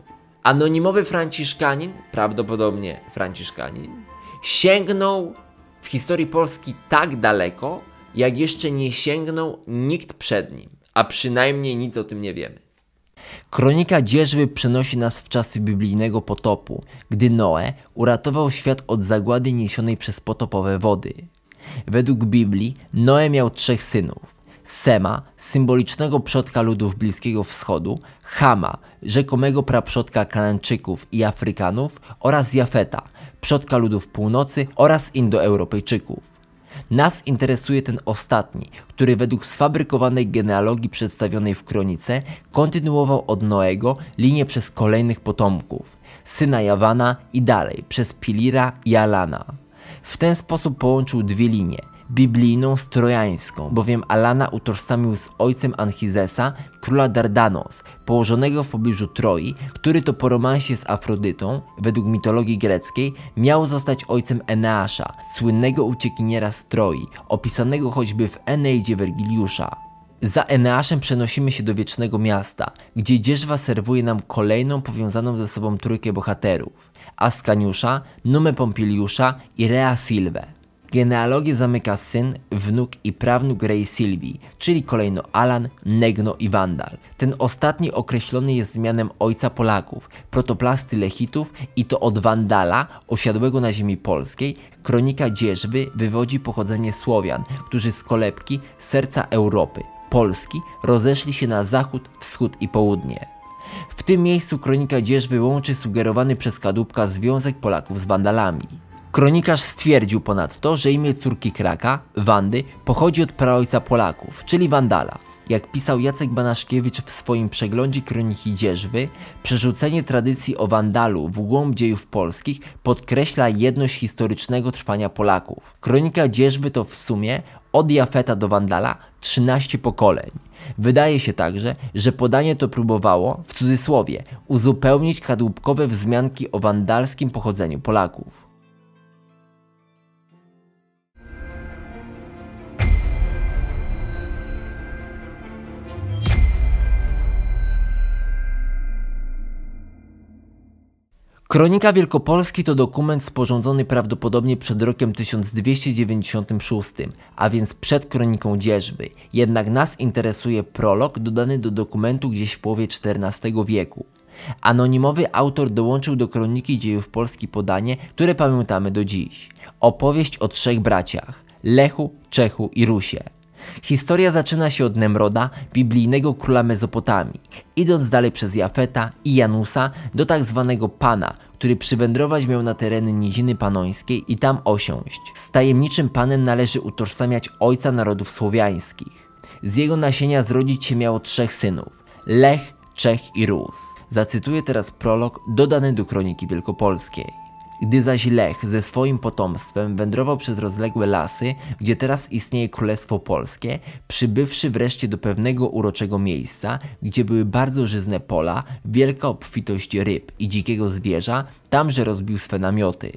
Anonimowy Franciszkanin, prawdopodobnie Franciszkanin, sięgnął w historii Polski tak daleko, jak jeszcze nie sięgnął nikt przed nim, a przynajmniej nic o tym nie wiemy. Kronika dzierżwy przenosi nas w czasy biblijnego potopu, gdy Noe uratował świat od zagłady niesionej przez potopowe wody. Według Biblii Noe miał trzech synów. Sema, symbolicznego przodka ludów Bliskiego Wschodu, Hama, rzekomego praprzodka Kanańczyków i Afrykanów oraz Jafeta, przodka ludów północy oraz Indoeuropejczyków. Nas interesuje ten ostatni, który według sfabrykowanej genealogii przedstawionej w kronice kontynuował od Noego linię przez kolejnych potomków, syna Jawana i dalej przez Pilira i Alana. W ten sposób połączył dwie linie biblijną z trojańską, bowiem Alana utożsamił z ojcem Anchizesa, króla Dardanos, położonego w pobliżu Troi, który to po romansie z Afrodytą, według mitologii greckiej, miał zostać ojcem Eneasza, słynnego uciekiniera z Troi, opisanego choćby w Eneidzie Wergiliusza. Za Eneaszem przenosimy się do Wiecznego Miasta, gdzie Dzierżwa serwuje nam kolejną powiązaną ze sobą trójkę bohaterów. Ascaniusza, Numę Pompiliusza i Rea Silve. Genealogię zamyka syn, wnuk i prawnuk Rei Silvii, czyli kolejno Alan, Negno i Wandal. Ten ostatni określony jest mianem ojca Polaków, protoplasty Lechitów i to od Wandala, osiadłego na ziemi polskiej, kronika Dzierżby wywodzi pochodzenie Słowian, którzy z kolebki serca Europy, Polski, rozeszli się na zachód, wschód i południe. W tym miejscu kronika Dzierżby łączy sugerowany przez Kadłubka związek Polaków z Wandalami. Kronikarz stwierdził ponadto, że imię córki Kraka, Wandy, pochodzi od praojca Polaków, czyli Wandala. Jak pisał Jacek Banaszkiewicz w swoim przeglądzie Kroniki Dzierżwy, przerzucenie tradycji o Wandalu w głąb dziejów polskich podkreśla jedność historycznego trwania Polaków. Kronika Dzierżwy to w sumie od Jafeta do Wandala 13 pokoleń. Wydaje się także, że podanie to próbowało, w cudzysłowie, uzupełnić kadłubkowe wzmianki o wandalskim pochodzeniu Polaków. Kronika Wielkopolski to dokument sporządzony prawdopodobnie przed rokiem 1296, a więc przed kroniką Dzierżby. Jednak nas interesuje prolog dodany do dokumentu gdzieś w połowie XIV wieku. Anonimowy autor dołączył do kroniki dziejów Polski podanie, które pamiętamy do dziś. Opowieść o trzech braciach Lechu, Czechu i Rusie. Historia zaczyna się od Nemroda, biblijnego króla Mezopotamii, idąc dalej przez Jafeta i Janusa do tak zwanego Pana, który przywędrować miał na tereny Niziny Panońskiej i tam osiąść. Z tajemniczym Panem należy utożsamiać ojca narodów słowiańskich. Z jego nasienia zrodzić się miało trzech synów, Lech, Czech i Rus. Zacytuję teraz prolog dodany do Kroniki Wielkopolskiej. Gdy zaś Lech ze swoim potomstwem wędrował przez rozległe lasy, gdzie teraz istnieje Królestwo Polskie, przybywszy wreszcie do pewnego uroczego miejsca, gdzie były bardzo żyzne pola, wielka obfitość ryb i dzikiego zwierza, tamże rozbił swe namioty.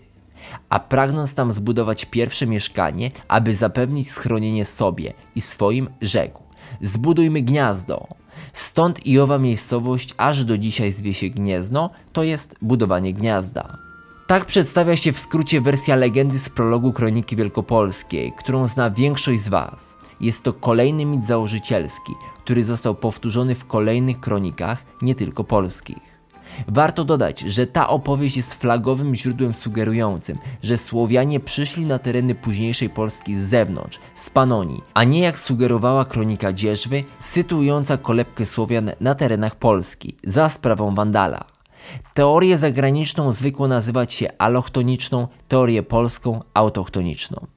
A pragnąc tam zbudować pierwsze mieszkanie, aby zapewnić schronienie sobie i swoim, rzekł: Zbudujmy gniazdo. Stąd i owa miejscowość aż do dzisiaj zwie się Gniezno, to jest budowanie gniazda. Tak przedstawia się w skrócie wersja legendy z prologu Kroniki Wielkopolskiej, którą zna większość z Was. Jest to kolejny mit założycielski, który został powtórzony w kolejnych kronikach, nie tylko polskich. Warto dodać, że ta opowieść jest flagowym źródłem sugerującym, że Słowianie przyszli na tereny późniejszej Polski z zewnątrz, z Panonii, a nie jak sugerowała kronika Dzierżwy, sytuująca kolebkę Słowian na terenach Polski, za sprawą Wandala. Teorię zagraniczną zwykło nazywać się alochtoniczną, teorię polską autochtoniczną.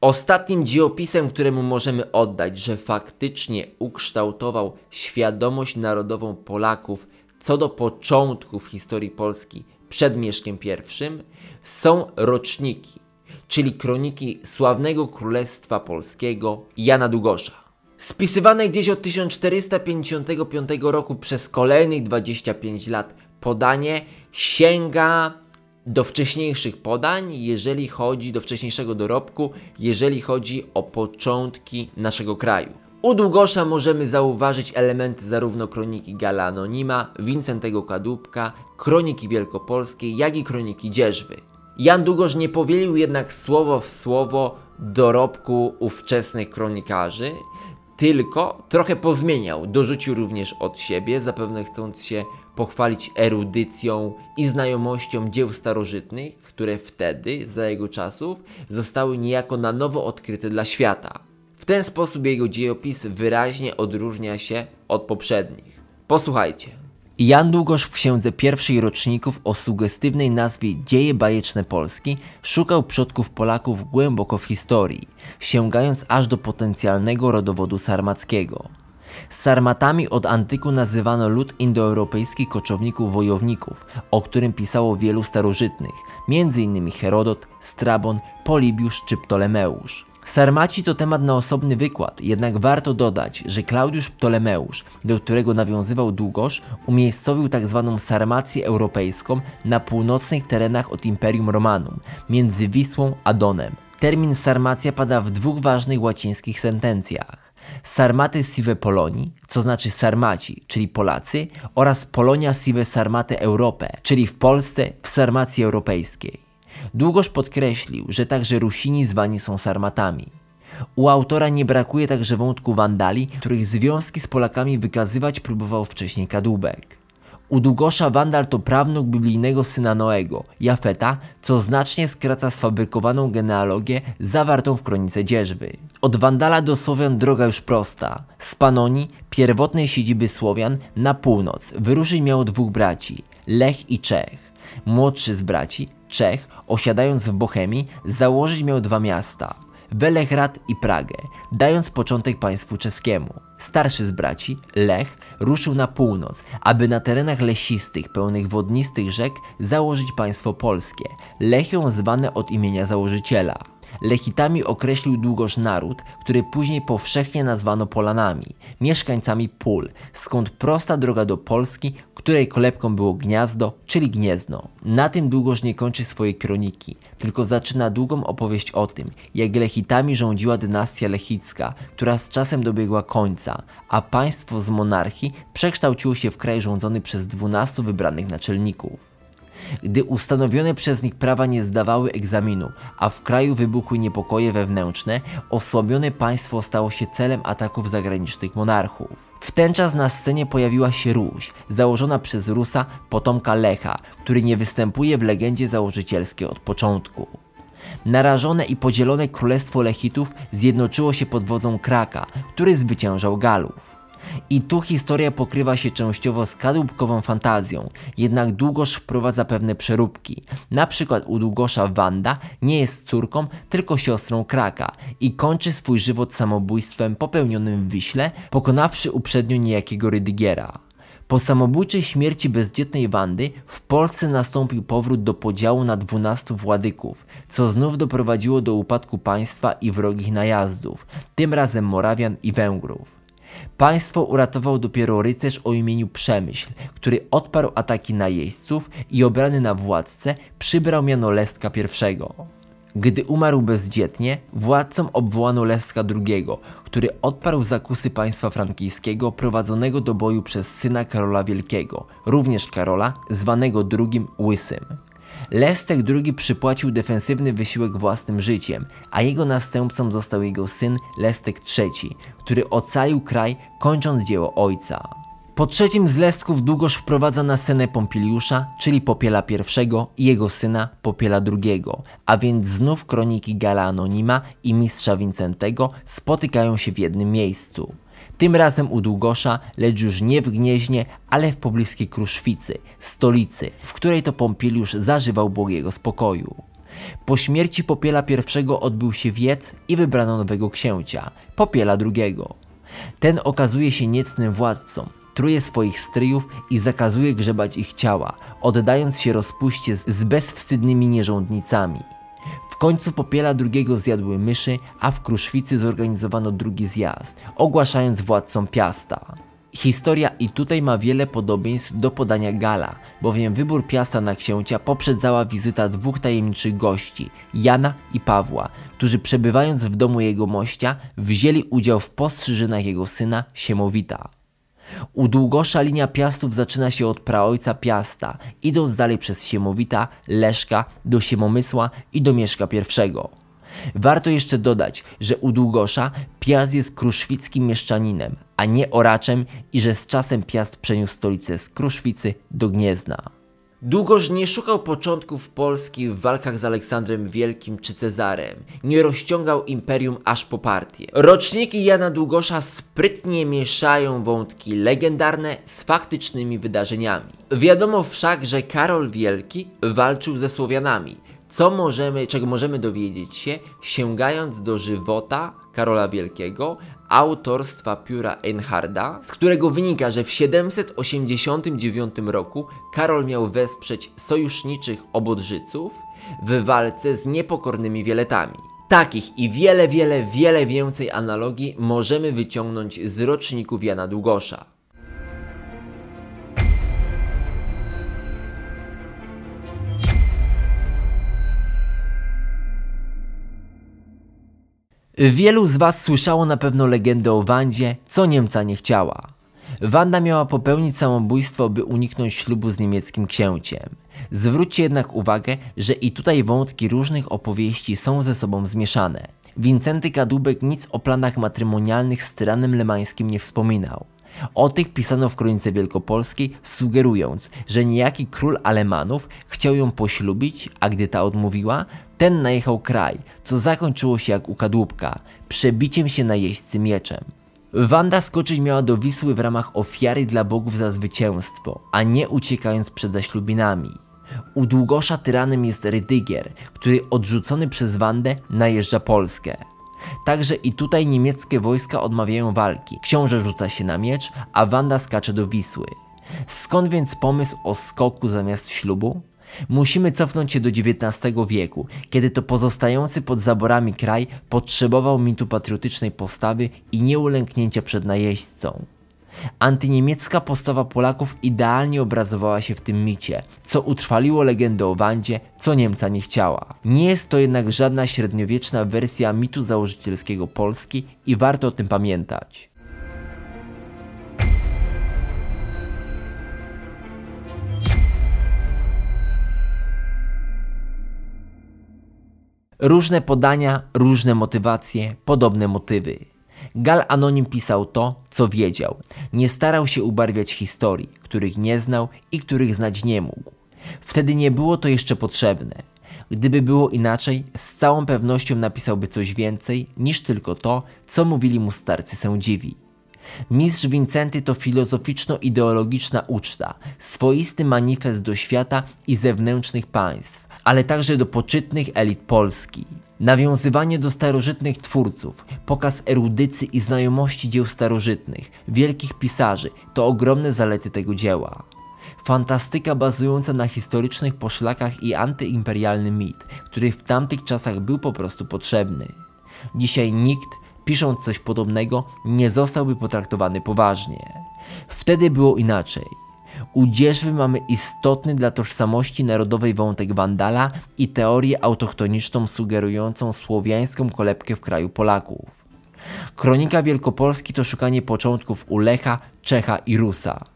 Ostatnim dziejopisem, któremu możemy oddać, że faktycznie ukształtował świadomość narodową Polaków co do początków historii Polski przed Mieszkiem I, są roczniki czyli kroniki sławnego królestwa polskiego Jana Długosza. Spisywane gdzieś od 1455 roku przez kolejnych 25 lat podanie sięga do wcześniejszych podań, jeżeli chodzi do wcześniejszego dorobku, jeżeli chodzi o początki naszego kraju. U Długosza możemy zauważyć elementy zarówno kroniki Gala Anonima, Wincentego Kadłubka, kroniki wielkopolskiej, jak i kroniki Dzierżwy. Jan Długosz nie powielił jednak słowo w słowo dorobku ówczesnych kronikarzy, tylko trochę pozmieniał, dorzucił również od siebie, zapewne chcąc się pochwalić erudycją i znajomością dzieł starożytnych, które wtedy, za jego czasów, zostały niejako na nowo odkryte dla świata. W ten sposób jego dziejopis wyraźnie odróżnia się od poprzednich. Posłuchajcie. Jan Długosz w księdze pierwszej roczników o sugestywnej nazwie Dzieje bajeczne Polski szukał przodków Polaków głęboko w historii, sięgając aż do potencjalnego rodowodu sarmackiego. Sarmatami od antyku nazywano lud indoeuropejskich koczowników wojowników, o którym pisało wielu starożytnych, m.in. Herodot, Strabon, Polibiusz czy Ptolemeusz. Sarmaci to temat na osobny wykład, jednak warto dodać, że Klaudiusz Ptolemeusz, do którego nawiązywał Długosz, umiejscowił tzw. Tak Sarmację europejską na północnych terenach od Imperium Romanum, między Wisłą a Donem. Termin Sarmacja pada w dwóch ważnych łacińskich sentencjach. Sarmaty sive Polonii, co znaczy Sarmaci, czyli Polacy, oraz Polonia sive Sarmate Europe, czyli w Polsce w Sarmacji Europejskiej. Długoż podkreślił, że także Rusini zwani są Sarmatami. U autora nie brakuje także wątku wandali, których związki z Polakami wykazywać próbował wcześniej Kadłubek. U Długosza Wandal to prawnuk biblijnego syna Noego, Jafeta, co znacznie skraca sfabrykowaną genealogię zawartą w kronice dzierżwy. Od Wandala do Słowian droga już prosta. Z Panonii, pierwotnej siedziby Słowian, na północ wyruszyć miało dwóch braci, Lech i Czech. Młodszy z braci, Czech, osiadając w Bochemii, założyć miał dwa miasta Welehrad i Pragę, dając początek państwu czeskiemu. Starszy z braci, Lech, ruszył na północ, aby na terenach lesistych, pełnych wodnistych rzek założyć państwo polskie, Lechią zwane od imienia założyciela. Lechitami określił długoż naród, który później powszechnie nazwano Polanami, mieszkańcami pól, skąd prosta droga do Polski, której kolebką było gniazdo, czyli gniezno. Na tym długoż nie kończy swojej kroniki, tylko zaczyna długą opowieść o tym, jak Lechitami rządziła dynastia lechicka, która z czasem dobiegła końca, a państwo z monarchii przekształciło się w kraj rządzony przez dwunastu wybranych naczelników. Gdy ustanowione przez nich prawa nie zdawały egzaminu, a w kraju wybuchły niepokoje wewnętrzne, osłabione państwo stało się celem ataków zagranicznych monarchów. W ten czas na scenie pojawiła się Ruś, założona przez Rusa, potomka Lecha, który nie występuje w legendzie założycielskiej od początku. Narażone i podzielone królestwo Lechitów zjednoczyło się pod wodzą Kraka, który zwyciężał Galów. I tu historia pokrywa się częściowo z kadłubkową fantazją, jednak Długosz wprowadza pewne przeróbki. Na przykład u Długosza Wanda nie jest córką, tylko siostrą Kraka i kończy swój żywot samobójstwem popełnionym w Wiśle, pokonawszy uprzednio niejakiego Rydygiera. Po samobójczej śmierci bezdzietnej Wandy w Polsce nastąpił powrót do podziału na dwunastu władyków, co znów doprowadziło do upadku państwa i wrogich najazdów, tym razem Morawian i Węgrów. Państwo uratował dopiero rycerz o imieniu Przemyśl, który odparł ataki najeźdźców i obrany na władcę przybrał miano Lestka I. Gdy umarł bezdzietnie, władcą obwołano Lestka II, który odparł zakusy państwa frankijskiego prowadzonego do boju przez syna Karola Wielkiego, również Karola, zwanego drugim Łysym. Lestek II przypłacił defensywny wysiłek własnym życiem, a jego następcą został jego syn Lestek III, który ocalił kraj kończąc dzieło ojca. Po trzecim z Lestków Długosz wprowadza na scenę Pompiliusza, czyli Popiela I i jego syna Popiela II, a więc znów kroniki Gala Anonima i mistrza Wincentego spotykają się w jednym miejscu. Tym razem u Długosza, lecz już nie w Gnieźnie, ale w pobliskiej Kruszwicy, stolicy, w której to Pompiliusz zażywał błogiego spokoju. Po śmierci Popiela I odbył się wiec i wybrano nowego księcia, Popiela II. Ten okazuje się niecnym władcą, truje swoich stryjów i zakazuje grzebać ich ciała, oddając się rozpuście z bezwstydnymi nierządnicami. Końcu Popiela drugiego zjadły myszy, a w Kruszwicy zorganizowano drugi zjazd, ogłaszając władcą Piasta. Historia i tutaj ma wiele podobieństw do podania Gala, bowiem wybór Piasta na księcia poprzedzała wizyta dwóch tajemniczych gości, Jana i Pawła, którzy przebywając w domu jego mościa, wzięli udział w postrzyżynach jego syna Siemowita. U Długosza linia Piastów zaczyna się od praojca Piasta, idąc dalej przez Siemowita, Leszka, do Siemomysła i do Mieszka I. Warto jeszcze dodać, że u Długosza Piast jest kruszwickim mieszczaninem, a nie oraczem i że z czasem Piast przeniósł stolicę z Kruszwicy do Gniezna. Długoż nie szukał początków Polski w walkach z Aleksandrem Wielkim czy Cezarem. Nie rozciągał imperium aż po partię. Roczniki Jana Długosza sprytnie mieszają wątki legendarne z faktycznymi wydarzeniami. Wiadomo wszak, że Karol Wielki walczył ze Słowianami. Co możemy, czego możemy dowiedzieć się, sięgając do żywota Karola Wielkiego, autorstwa pióra Einharda, z którego wynika, że w 789 roku Karol miał wesprzeć sojuszniczych obodrzyców w walce z niepokornymi wieletami. Takich i wiele, wiele, wiele więcej analogii możemy wyciągnąć z roczników Jana Długosza. Wielu z Was słyszało na pewno legendę o Wandzie, co Niemca nie chciała. Wanda miała popełnić samobójstwo, by uniknąć ślubu z niemieckim księciem. Zwróćcie jednak uwagę, że i tutaj wątki różnych opowieści są ze sobą zmieszane. Wincenty Kadłubek nic o planach matrymonialnych z tyranem lemańskim nie wspominał. O tych pisano w Kronice Wielkopolskiej, sugerując, że niejaki król Alemanów chciał ją poślubić, a gdy ta odmówiła, ten najechał kraj, co zakończyło się jak u kadłubka, przebiciem się na jeźdźcy mieczem. Wanda skoczyć miała do Wisły w ramach ofiary dla bogów za zwycięstwo, a nie uciekając przed zaślubinami. U Długosza tyranem jest Rydygier, który odrzucony przez Wandę najeżdża Polskę. Także i tutaj niemieckie wojska odmawiają walki. Książę rzuca się na miecz, a Wanda skacze do Wisły. Skąd więc pomysł o skoku zamiast ślubu? Musimy cofnąć się do XIX wieku, kiedy to pozostający pod zaborami kraj potrzebował mitu patriotycznej postawy i nieulęknięcia przed najeźdźcą. Antyniemiecka postawa Polaków idealnie obrazowała się w tym micie, co utrwaliło legendę o Wandzie, co Niemca nie chciała. Nie jest to jednak żadna średniowieczna wersja mitu założycielskiego Polski i warto o tym pamiętać. Różne podania, różne motywacje, podobne motywy. Gal Anonim pisał to, co wiedział. Nie starał się ubarwiać historii, których nie znał i których znać nie mógł. Wtedy nie było to jeszcze potrzebne. Gdyby było inaczej, z całą pewnością napisałby coś więcej niż tylko to, co mówili mu starcy sędziwi. Mistrz Wincenty to filozoficzno-ideologiczna uczta, swoisty manifest do świata i zewnętrznych państw, ale także do poczytnych elit Polski. Nawiązywanie do starożytnych twórców, pokaz erudycy i znajomości dzieł starożytnych, wielkich pisarzy to ogromne zalety tego dzieła. Fantastyka bazująca na historycznych poszlakach i antyimperialny mit, który w tamtych czasach był po prostu potrzebny. Dzisiaj nikt, pisząc coś podobnego, nie zostałby potraktowany poważnie. Wtedy było inaczej. U mamy istotny dla tożsamości narodowej wątek Wandala i teorię autochtoniczną sugerującą słowiańską kolebkę w kraju Polaków. Kronika Wielkopolski to szukanie początków u Lecha, Czecha i Rusa.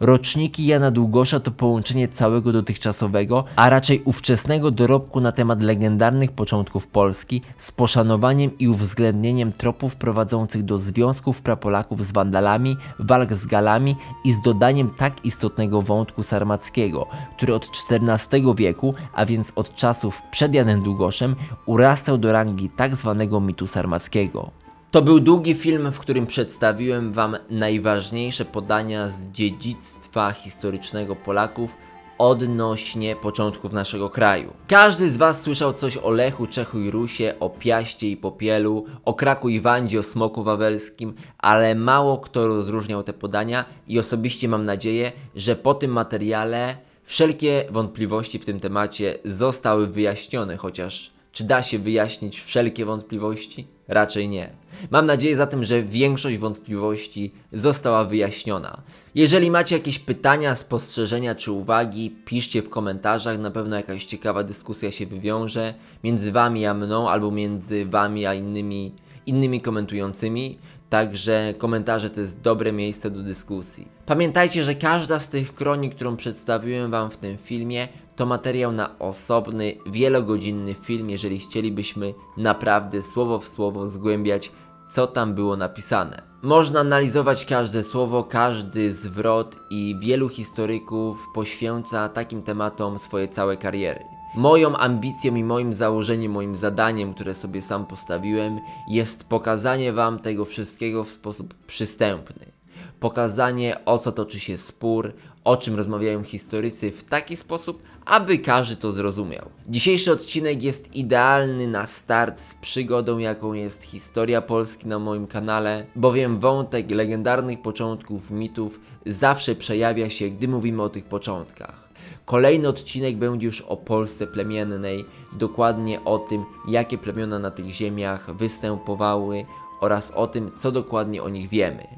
Roczniki Jana Długosza to połączenie całego dotychczasowego, a raczej ówczesnego dorobku na temat legendarnych początków Polski z poszanowaniem i uwzględnieniem tropów prowadzących do związków prapolaków z Wandalami, walk z Galami i z dodaniem tak istotnego wątku sarmackiego, który od XIV wieku, a więc od czasów przed Janem Długoszem, urastał do rangi tak zwanego mitu sarmackiego. To był długi film, w którym przedstawiłem Wam najważniejsze podania z dziedzictwa historycznego Polaków odnośnie początków naszego kraju. Każdy z Was słyszał coś o Lechu, Czechu i Rusie, o Piaście i Popielu, o Kraku i Wandzie, o Smoku Wawelskim, ale mało kto rozróżniał te podania i osobiście mam nadzieję, że po tym materiale wszelkie wątpliwości w tym temacie zostały wyjaśnione, chociaż czy da się wyjaśnić wszelkie wątpliwości? Raczej nie. Mam nadzieję zatem, że większość wątpliwości została wyjaśniona. Jeżeli macie jakieś pytania, spostrzeżenia czy uwagi, piszcie w komentarzach, na pewno jakaś ciekawa dyskusja się wywiąże między wami a mną, albo między wami a innymi, innymi komentującymi. Także komentarze to jest dobre miejsce do dyskusji. Pamiętajcie, że każda z tych kronik, którą przedstawiłem Wam w tym filmie, to materiał na osobny, wielogodzinny film, jeżeli chcielibyśmy naprawdę słowo w słowo zgłębiać, co tam było napisane. Można analizować każde słowo, każdy zwrot i wielu historyków poświęca takim tematom swoje całe kariery. Moją ambicją i moim założeniem, moim zadaniem, które sobie sam postawiłem, jest pokazanie Wam tego wszystkiego w sposób przystępny. Pokazanie, o co toczy się spór, o czym rozmawiają historycy w taki sposób, aby każdy to zrozumiał. Dzisiejszy odcinek jest idealny na start z przygodą, jaką jest historia Polski na moim kanale, bowiem wątek legendarnych początków mitów zawsze przejawia się, gdy mówimy o tych początkach. Kolejny odcinek będzie już o Polsce plemiennej, dokładnie o tym, jakie plemiona na tych ziemiach występowały oraz o tym, co dokładnie o nich wiemy.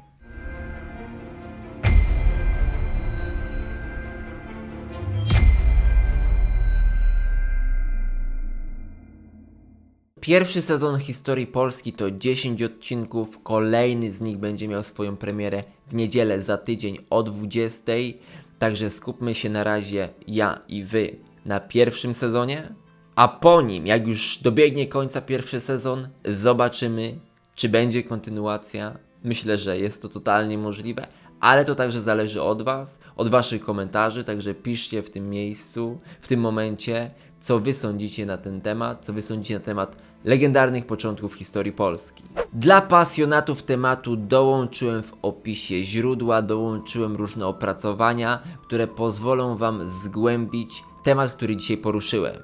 Pierwszy sezon historii Polski to 10 odcinków, kolejny z nich będzie miał swoją premierę w niedzielę za tydzień o 20. Także skupmy się na razie ja i wy na pierwszym sezonie, a po nim, jak już dobiegnie końca pierwszy sezon, zobaczymy, czy będzie kontynuacja. Myślę, że jest to totalnie możliwe, ale to także zależy od Was, od Waszych komentarzy, także piszcie w tym miejscu, w tym momencie, co Wy sądzicie na ten temat, co Wy sądzicie na temat legendarnych początków historii Polski. Dla pasjonatów tematu dołączyłem w opisie źródła, dołączyłem różne opracowania, które pozwolą Wam zgłębić temat, który dzisiaj poruszyłem.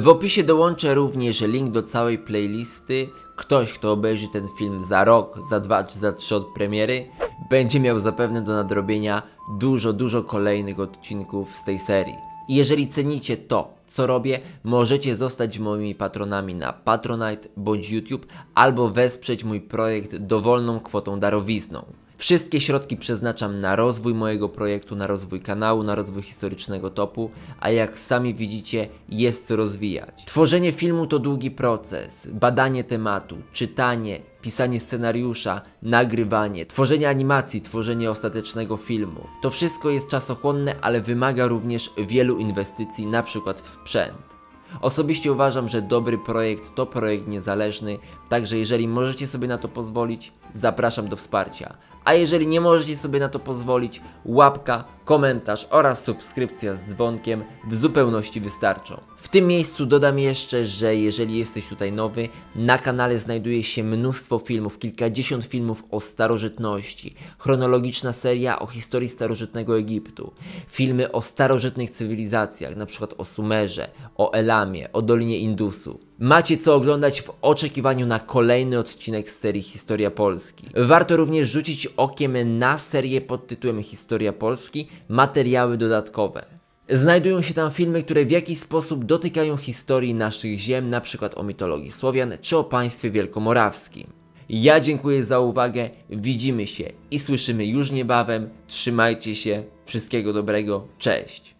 W opisie dołączę również link do całej playlisty. Ktoś, kto obejrzy ten film za rok, za dwa czy za trzy od premiery, będzie miał zapewne do nadrobienia dużo, dużo kolejnych odcinków z tej serii. I jeżeli cenicie to, co robię, możecie zostać moimi patronami na Patronite bądź YouTube albo wesprzeć mój projekt dowolną kwotą darowizną. Wszystkie środki przeznaczam na rozwój mojego projektu, na rozwój kanału, na rozwój historycznego topu, a jak sami widzicie, jest co rozwijać. Tworzenie filmu to długi proces, badanie tematu, czytanie, pisanie scenariusza, nagrywanie, tworzenie animacji, tworzenie ostatecznego filmu. To wszystko jest czasochłonne, ale wymaga również wielu inwestycji, na przykład w sprzęt. Osobiście uważam, że dobry projekt to projekt niezależny, także jeżeli możecie sobie na to pozwolić, zapraszam do wsparcia. A jeżeli nie możecie sobie na to pozwolić, łapka, komentarz oraz subskrypcja z dzwonkiem w zupełności wystarczą. W tym miejscu dodam jeszcze, że jeżeli jesteś tutaj nowy, na kanale znajduje się mnóstwo filmów, kilkadziesiąt filmów o starożytności, chronologiczna seria o historii starożytnego Egiptu, filmy o starożytnych cywilizacjach, np. o Sumerze, o Elamie, o Dolinie Indusu. Macie co oglądać w oczekiwaniu na kolejny odcinek z serii Historia Polski. Warto również rzucić okiem na serię pod tytułem Historia Polski, materiały dodatkowe. Znajdują się tam filmy, które w jakiś sposób dotykają historii naszych ziem, np. o mitologii Słowian czy o państwie wielkomorawskim. Ja dziękuję za uwagę, widzimy się i słyszymy już niebawem. Trzymajcie się, wszystkiego dobrego, cześć!